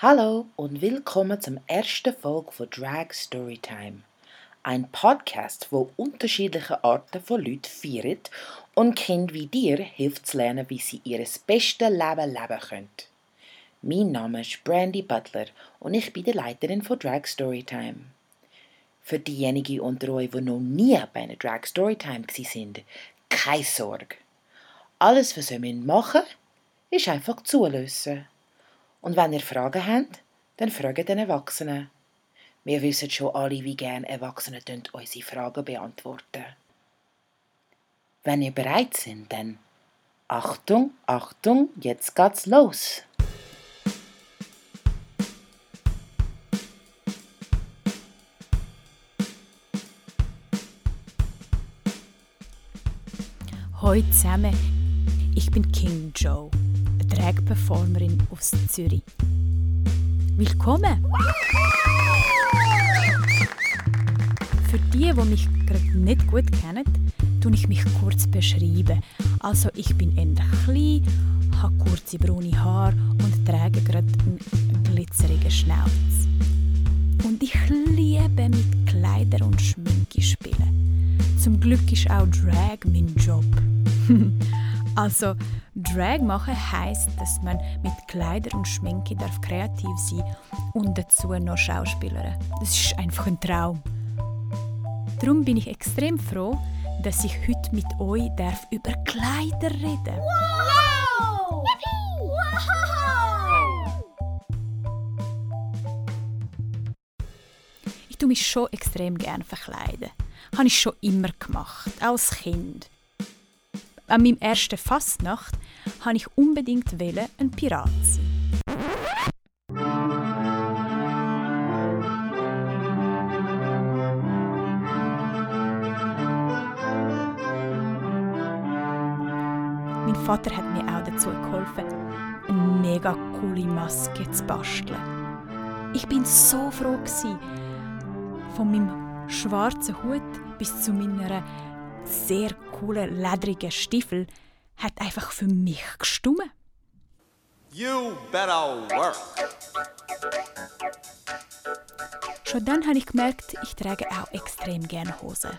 Hallo und willkommen zum ersten Folge von Drag Storytime. Ein Podcast, wo unterschiedliche Arten von Leuten feiert und Kind wie dir hilft zu lernen, wie sie ihr bestes Leben leben können. Mein Name ist Brandy Butler und ich bin die Leiterin von Drag Storytime. Für diejenigen unter euch, die noch nie bei einer Drag Storytime sind, keine Sorge. Alles, was ihr machen müsst, ist einfach zulösen. Und wenn ihr Fragen habt, dann fragt den Erwachsenen. Wir wissen schon alle, wie gern Erwachsene unsere Fragen beantworten. Wenn ihr bereit seid, dann Achtung, Achtung, jetzt geht's los. Hallo zusammen, ich bin King Joe, Drag-Performerin aus Zürich. Willkommen! Für die, die mich gerade nicht gut kennen, tue ich mich kurz beschreiben. Also ich bin eher klein, habe kurze braune Haare und trage gerade einen glitzerigen Schnauz. Und ich liebe mit Kleider und Schminke spielen. Zum Glück ist auch Drag mein Job. also Drag machen heißt, dass man mit Kleider und Schminke darf kreativ sein und dazu noch Schauspielern. Das ist einfach ein Traum. Darum bin ich extrem froh, dass ich heute mit euch darf über Kleider reden. Wow! wow! Ich tue mich schon extrem gerne verkleiden. Habe ich schon immer gemacht, als Kind. An meinem ersten Fastnacht wollte ich unbedingt ein Pirat sein. Mein Vater hat mir auch dazu geholfen, eine mega coole Maske zu basteln. Ich bin so froh gewesen, von meinem schwarzen Hut bis zu meiner sehr coolen, ledrigen Stiefel hat einfach für mich gestummen. You better work. Schon dann habe ich gemerkt, ich trage auch extrem gerne Hosen.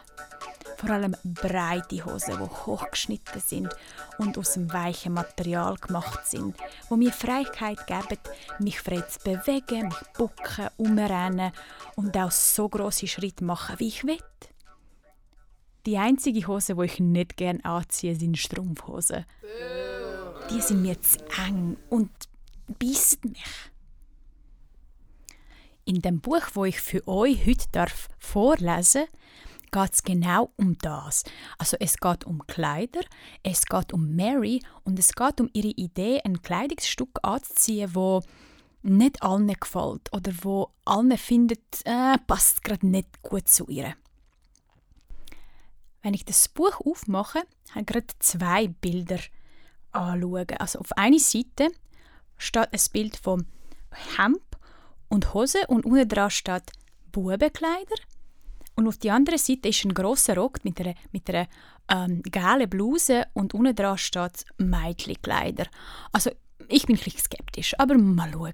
Vor allem breite Hosen, die hochgeschnitten sind und aus dem weichen Material gemacht sind, wo mir Freiheit geben, mich frei zu bewegen, mich bucken, umrennen und auch so große Schritte machen, wie ich will. Die einzige Hose, die ich nicht gerne anziehe, sind Strumpfhosen. Die sind mir zu eng und beißen mich. In dem Buch, wo ich für euch heute darf vorlesen geht es genau um das. Also es geht um Kleider, es geht um Mary und es geht um ihre Idee, ein Kleidungsstück anzuziehen, wo nicht allen gefällt oder wo allen findet, äh, passt gerade nicht gut zu ihr. Wenn ich das Buch aufmache, habe ich gerade zwei Bilder anschauen. Also auf einer Seite steht ein Bild von Hemd und Hose und unten dran steht Bubenkleider. Und auf der anderen Seite ist ein großer Rock mit einer, mit einer ähm, gelben Bluse und unten dran steht Mädchenkleider. Also ich bin ein bisschen skeptisch, aber mal schauen.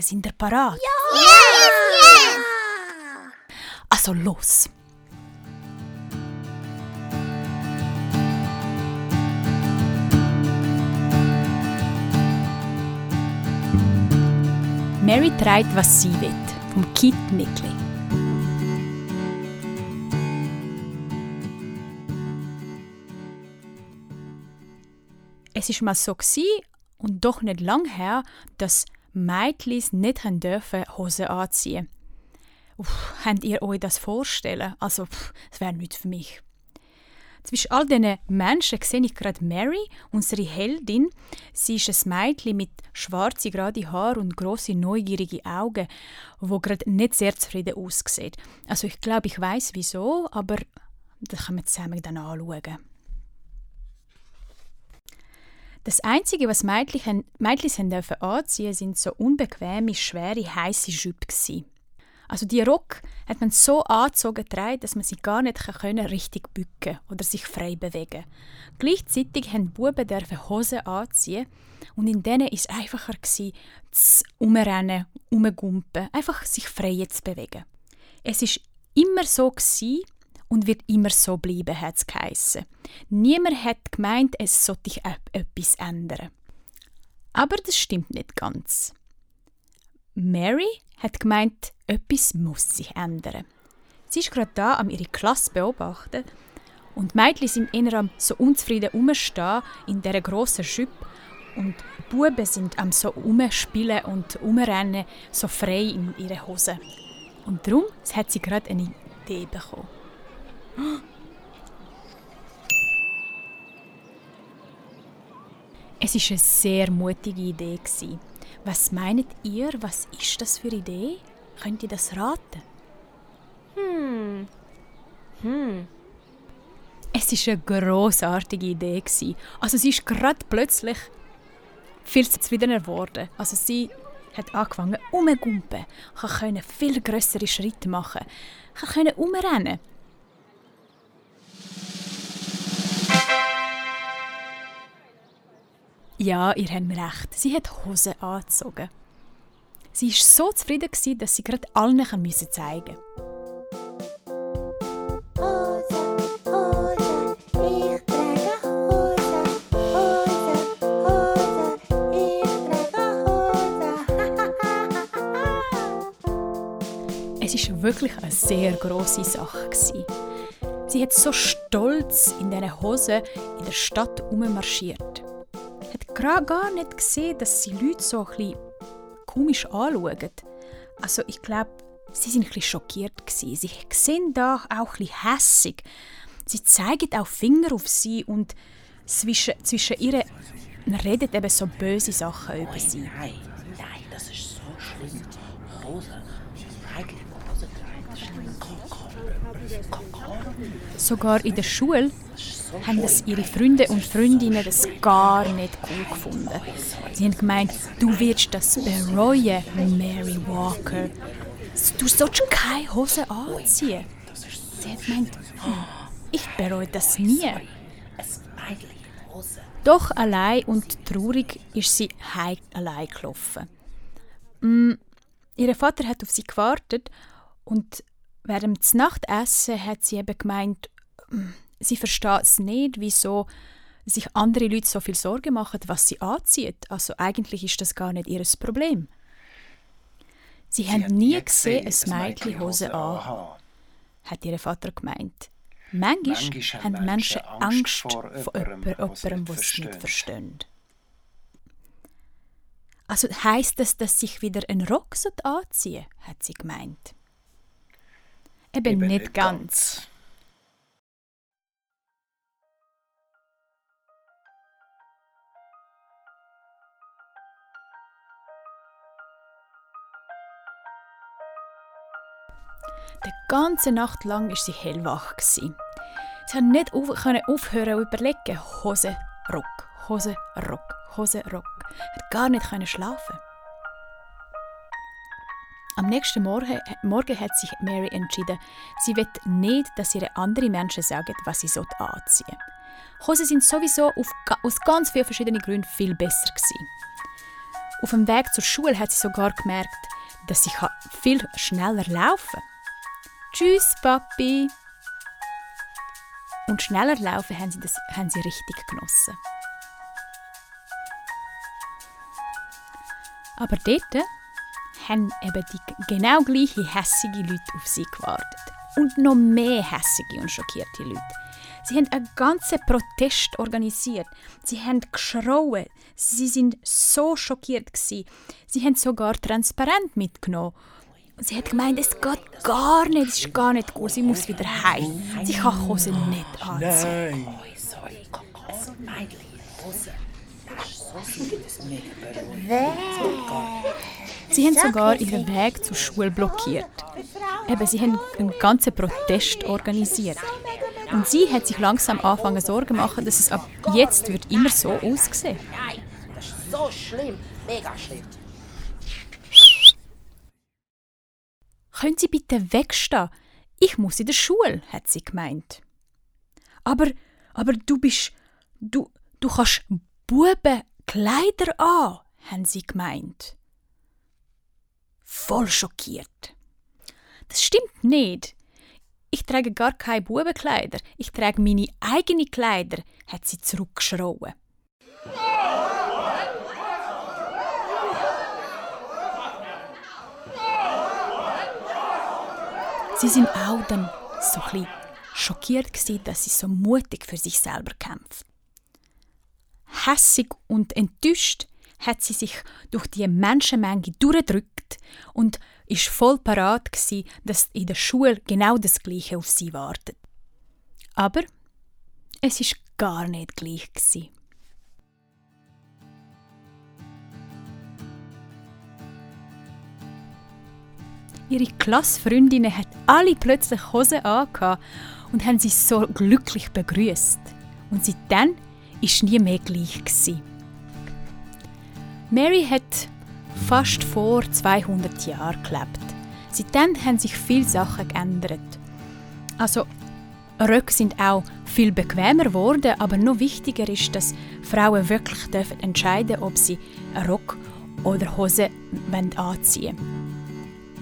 Sind ihr parat? Ja! Yes, yes! Also los! Mary trägt, was sie will, vom Kit Mickli. Es ist mal so und doch nicht lang her, dass Mädchen nicht dürfen Hosen anziehen. Uff, könnt ihr euch das vorstellen? Also, das wäre nichts für mich. Zwischen all diesen Menschen sehe ich gerade Mary, unsere Heldin. Sie ist ein Mädchen mit schwarzen, gerade Haaren und grosse neugierige Augen, wo gerade nicht sehr zufrieden aussieht. Also ich glaube, ich weiß wieso, aber das können wir zusammen dann anschauen. Das Einzige, was Mädchen, Mädchen anziehen sind so unbequeme, schwere, heiße Schüppe. Also die Rock hat man so angezogen dass man sie gar nicht können, richtig bücken oder sich frei bewegen. Gleichzeitig haben Buben dürfen Hosen anziehen und in denen ist einfacher gewesen, zu umrennen, umgumpen, einfach sich frei zu bewegen. Es ist immer so gewesen und wird immer so bleiben, hat es geheissen. Niemand hat gemeint, es sollte sich etwas ändern. Aber das stimmt nicht ganz. Mary hat gemeint, etwas muss sich ändern. Sie ist gerade da, am ihre Klasse beobachten und Mädchen sind eher so unzufrieden umstehen in dieser grossen Schüpp und Buben sind am so umspielen und umrennen, so frei in ihre Hosen. Und darum hat sie gerade eine Idee bekommen. Es ist eine sehr mutige Idee Was meint ihr? Was ist das für eine Idee? Könnt ihr das raten? Hm. Hm. Es ist eine großartige Idee Also sie ist gerade plötzlich viel zufriedener geworden. Also sie hat angefangen umzugumpen, konnte viel größere Schritte machen, konnte umrennen. Ja, ihr habt recht. Sie hat Hosen angezogen. Sie war so zufrieden, dass sie gerade allen zeigen musste. Es war wirklich eine sehr grosse Sache. Sie hat so stolz in diesen Hosen in der Stadt ummarschiert gar nicht gesehen, dass sie Leute so ein bisschen komisch anschauen. Also ich glaube, sie sind ein bisschen schockiert gewesen. Sie sehen da auch ein bisschen hässig. Sie zeigen auch Finger auf sie und zwischen, zwischen ihnen redet eben so böse Sachen über sie. Nein, nein, das ist so schlimm. Rosa, eigentlich Rosa Sogar in der Schule haben das ihre Freunde und Freundinnen das gar nicht cool gefunden. Sie haben gemeint, du wirst das bereuen, Mary Walker. Du sollst keine Hose anziehen. Sie hat gemeint, hm, ich bereue das nie. Doch allein und traurig ist sie heim allein gelaufen. Mm, ihr Vater hat auf sie gewartet und während des Nachtessen hat sie eben gemeint, mm, sie versteht es nicht, wieso sich andere Leute so viel Sorgen machen, was sie anzieht. Also eigentlich ist das gar nicht ihr Problem. Sie, sie haben nie gesehen, ein Mädchen Hose an, hat ihr Vater gemeint. Manchmal, Manchmal haben Menschen Angst vor, jemandem, der es nicht versteht. Also heisst das, dass sich wieder ein Rock anziehen hat sie gemeint. Eben, Eben nicht ganz. ganz. Die ganze Nacht lang war sie hellwach. Sie konnte nicht auf, aufhören zu überlegen. Hose, Rock, Hose, Rock, Hose, Rock. Sie hat gar nicht schlafen. Am nächsten Morgen, Morgen hat sich Mary entschieden, sie will nicht, dass ihre andere Menschen sagen, was sie anziehen soll. Hosen sind sowieso auf, aus ganz vielen verschiedenen Gründen viel besser gewesen. Auf dem Weg zur Schule hat sie sogar gemerkt, dass sie viel schneller laufen kann. Tschüss, Papi. Und schneller laufen haben sie, das, haben sie richtig genossen. Aber dort haben eben die genau gleichen hässige Leute auf sie gewartet. Und noch mehr hässige und schockierte Leute. Sie haben einen ganzen Protest organisiert. Sie haben geschrauen. Sie sind so schockiert gewesen. Sie haben sogar transparent mitgenommen Sie hat gemeint, es geht gar nicht, es ist gar nicht gut, sie muss wieder heim. Sie kann Hose nicht anziehen. Nein. Oh, sorry, Kokos, Mädchen, Hose. Sie haben sogar ihren Weg zur Schule blockiert. Eben, sie haben einen ganzen Protest organisiert. Und sie hat sich langsam angefangen Sorgen zu machen, dass es ab jetzt wird immer so aussehen. Nein, das ist so schlimm, mega schlimm. Können Sie bitte wegstehen? Ich muss in der Schule, hat sie gemeint. Aber, aber du bist, du, du kannst Buben Kleider an, haben sie gemeint. Voll schockiert. Das stimmt nicht. Ich trage gar keine Bubenkleider. Ich trage meine eigenen Kleider, hat sie zurückgeschrauen. Sie sind auch dann so ein schockiert gewesen, dass sie so mutig für sich selber kämpft. Hässig und enttäuscht hat sie sich durch die Menschenmenge durchgedrückt und ist voll parat gsi, dass in der Schule genau das Gleiche auf sie wartet. Aber es ist gar nicht gleich gsi. Ihre Klassfreundinnen hat alle plötzlich Hosen angehabt und haben sie so glücklich begrüßt. Und seitdem ist nie mehr gleich gewesen. Mary hat fast vor 200 Jahren gelebt. Seitdem haben sich viele Sachen geändert. Also Röcke sind auch viel bequemer geworden, aber noch wichtiger ist, dass Frauen wirklich dürfen entscheiden, ob sie einen Rock oder Hose anziehen wollen.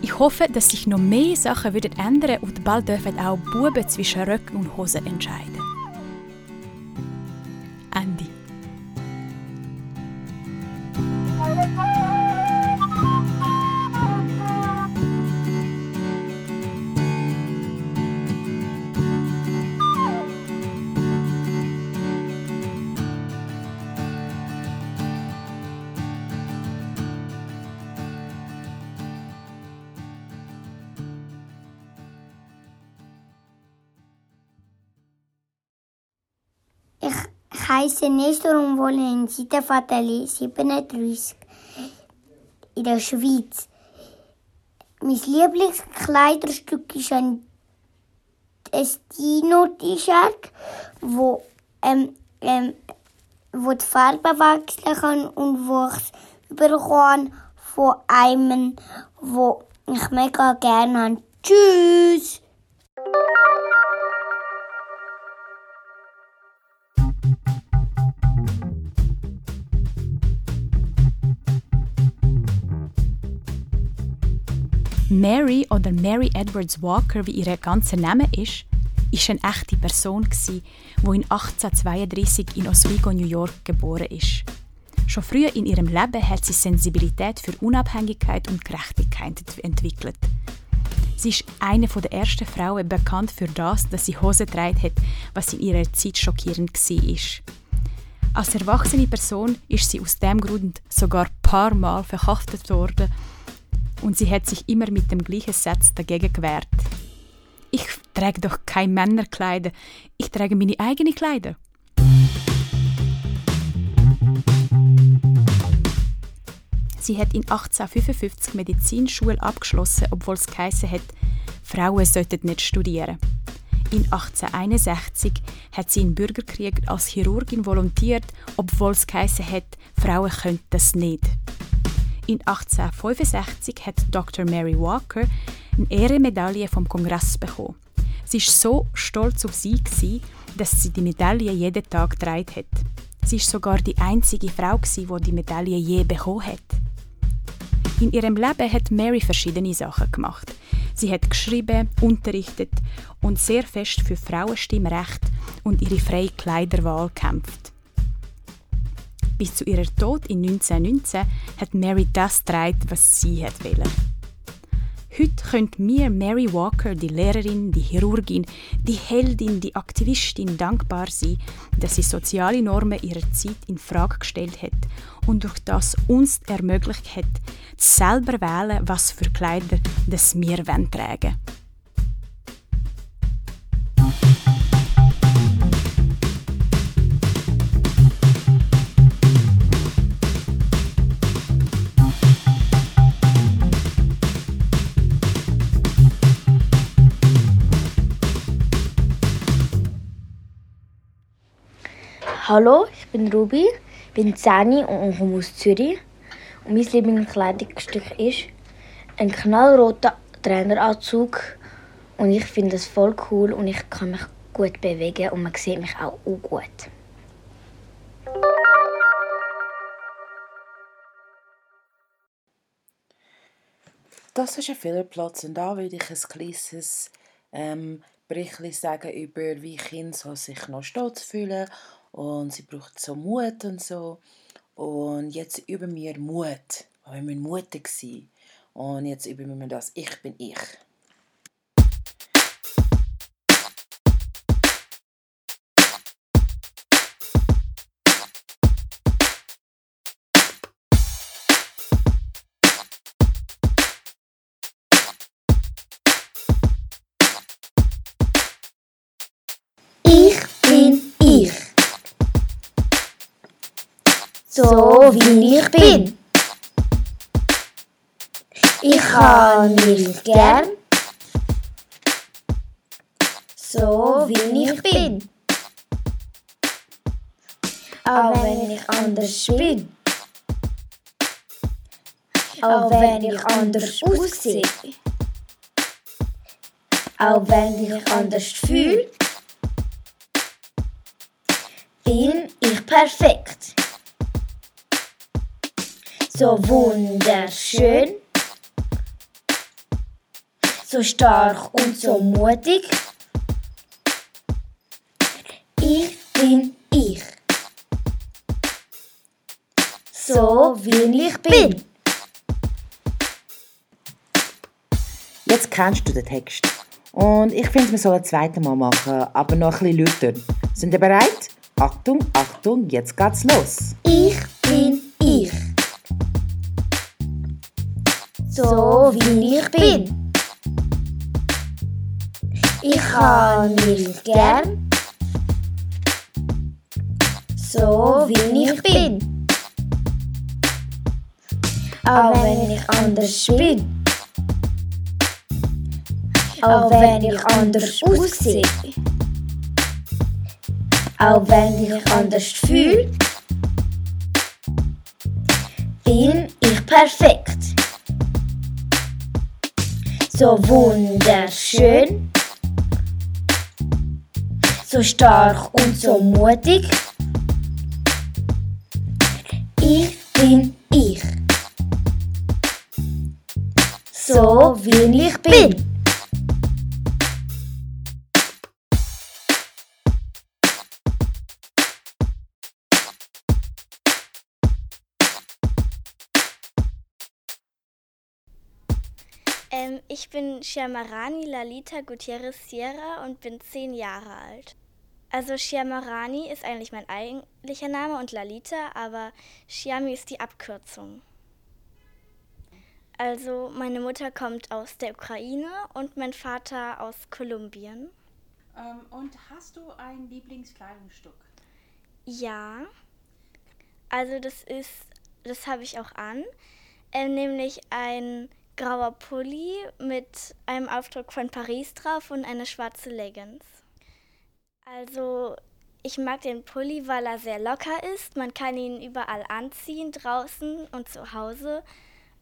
Ich hoffe, dass sich noch mehr Sachen würden ändern und bald dürfen auch Buben zwischen Röcken und Hosen entscheiden. Heiße Nestor und wohne in Sittenvateli 37 in der Schweiz. Mein Lieblingskleiderstück ist ein Destino-T-Shirt, wo, ähm, ähm, wo die Farbe wechseln kann und wo ich es bekommen von einem, wo ich mega gerne habe. Tschüss! Mary oder Mary Edwards Walker, wie ihr ganzer Name ist, ist eine echte Person wo in 1832 in Oswego, New York geboren ist. Schon früh in ihrem Leben hat sie Sensibilität für Unabhängigkeit und Gerechtigkeit entwickelt. Sie ist eine der ersten Frauen bekannt für das, dass sie Hosen getragen hat, was in ihrer Zeit schockierend war. Als erwachsene Person ist sie aus dem Grund sogar ein paar Mal verhaftet worden und sie hat sich immer mit dem gleichen Satz dagegen gewehrt. Ich trage doch keine Männerkleider, ich trage meine eigenen Kleider. Sie hat in 1855 Medizinschule abgeschlossen, obwohl es geheißen hat, Frauen sollten nicht studieren. In 1861 hat sie im Bürgerkrieg als Chirurgin volontiert, obwohl es geheißen hat, Frauen können das nicht. In 1865 hat Dr. Mary Walker eine Ehrenmedaille vom Kongress bekommen. Sie war so stolz auf sie, dass sie die Medaille jeden Tag getragen hat. Sie ist sogar die einzige Frau, die die Medaille je bekommen hat. In ihrem Leben hat Mary verschiedene Sachen gemacht. Sie hat geschrieben, unterrichtet und sehr fest für Frauenstimmrecht und ihre freie Kleiderwahl gekämpft. Bis zu ihrer Tod in 1919 hat Mary das getragen, was sie wollte. Heute können wir Mary Walker, die Lehrerin, die Chirurgin, die Heldin, die Aktivistin dankbar sein, dass sie soziale Normen ihrer Zeit in Frage gestellt hat und durch das uns ermöglicht hat, selber wählen, was für Kleider das wir tragen wollen. Hallo, ich bin Ruby, bin 10 und komme aus Zürich. Und mein Lieblingskleidungsstück ist ein knallroter Traineranzug und ich finde das voll cool und ich kann mich gut bewegen und man sieht mich auch, gut. Das ist ein Fehlerplatz und da würde ich ein kleines ähm, Bericht sagen über wie Kinder sich noch stolz fühlen und sie braucht so Mut und so. Und jetzt üben wir Mut, wir müssen mutig sein. Und jetzt üben wir das. Ich bin. Ich So wie ich bin. Ich habe mich gern. So wie ich bin. Auch wenn ich anders bin. Auch wenn ich anders aussehe. Auch wenn ich anders fühle. Bin ich perfekt. So wunderschön. So stark und so mutig. Ich bin ich. So wie ich bin. Jetzt kennst du den Text. Und ich finde, wir sollen ein zweites Mal machen, aber noch ein bisschen lauter. Sind ihr bereit? Achtung, Achtung, jetzt geht's los. Ich. So wie ich bin. Ich habe mich gern. So wie ich bin. Auch wenn ich anders bin. Auch wenn ich anders aussehe. Auch wenn ich anders fühle. Bin ich perfekt. So wunderschön. So stark und so mutig. Ich bin ich. So wie ich bin. Ähm, ich bin Shyamrani Lalita Gutierrez Sierra und bin zehn Jahre alt. Also Shyamrani ist eigentlich mein eigentlicher Name und Lalita, aber Shyami ist die Abkürzung. Also meine Mutter kommt aus der Ukraine und mein Vater aus Kolumbien. Ähm, und hast du ein Lieblingskleidungsstück? Ja, also das ist, das habe ich auch an, ähm, nämlich ein grauer Pulli mit einem Aufdruck von Paris drauf und eine schwarze Leggings. Also ich mag den Pulli, weil er sehr locker ist. Man kann ihn überall anziehen, draußen und zu Hause.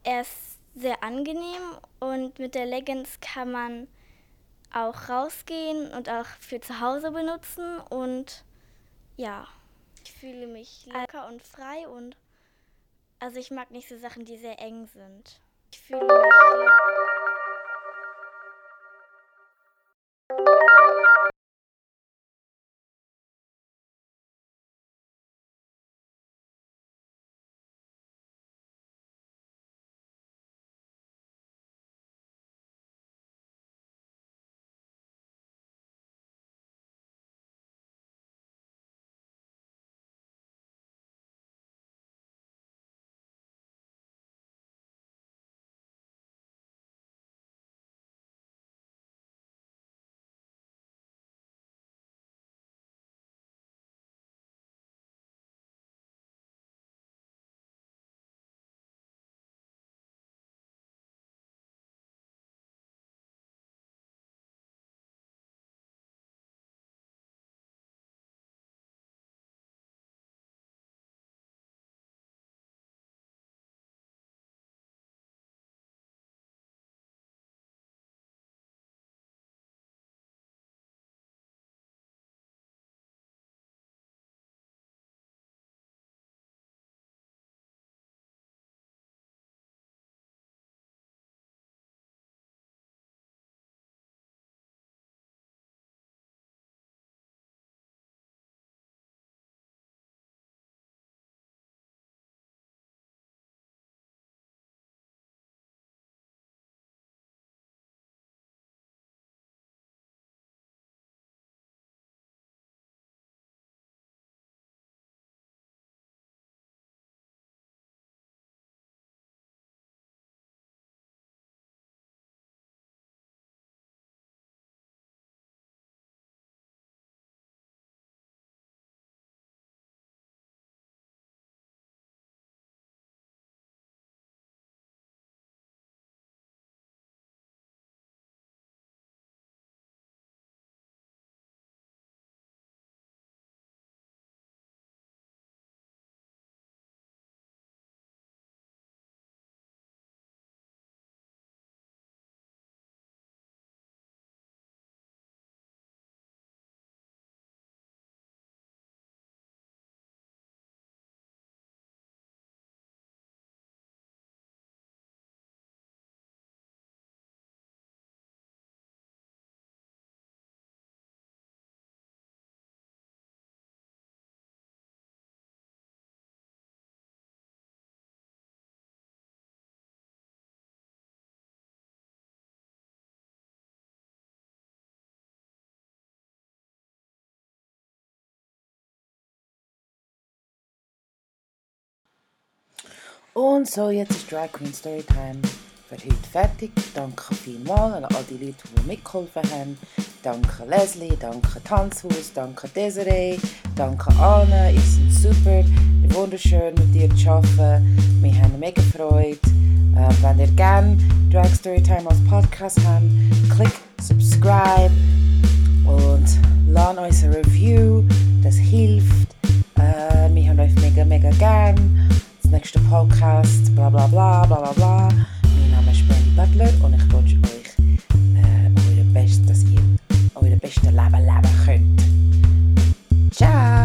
Er ist sehr angenehm und mit der Leggings kann man auch rausgehen und auch für zu Hause benutzen und ja, ich fühle mich locker und frei und also ich mag nicht so Sachen, die sehr eng sind. Ich fühle mich Und so, jetzt ist Drag Queen Storytime für heute fertig. Danke vielmals an all die Leute, die mitgeholfen haben. Danke Leslie, danke Tanzhaus, danke Desiree, danke Anne. Ihr seid super, wunderschön mit dir zu arbeiten. Wir haben mega Freude. Äh, wenn ihr gerne Drag Storytime als Podcast habt, klickt subscribe und lasst uns ein Review. Das hilft. Äh, wir haben euch mega, mega gern. Das nächste Podcast, bla bla bla bla bla bla. Mein Name ist Brandy Butler und ich wünsche euch äh, eure Best, dass ihr eure beste Leben leben könnt. Ciao!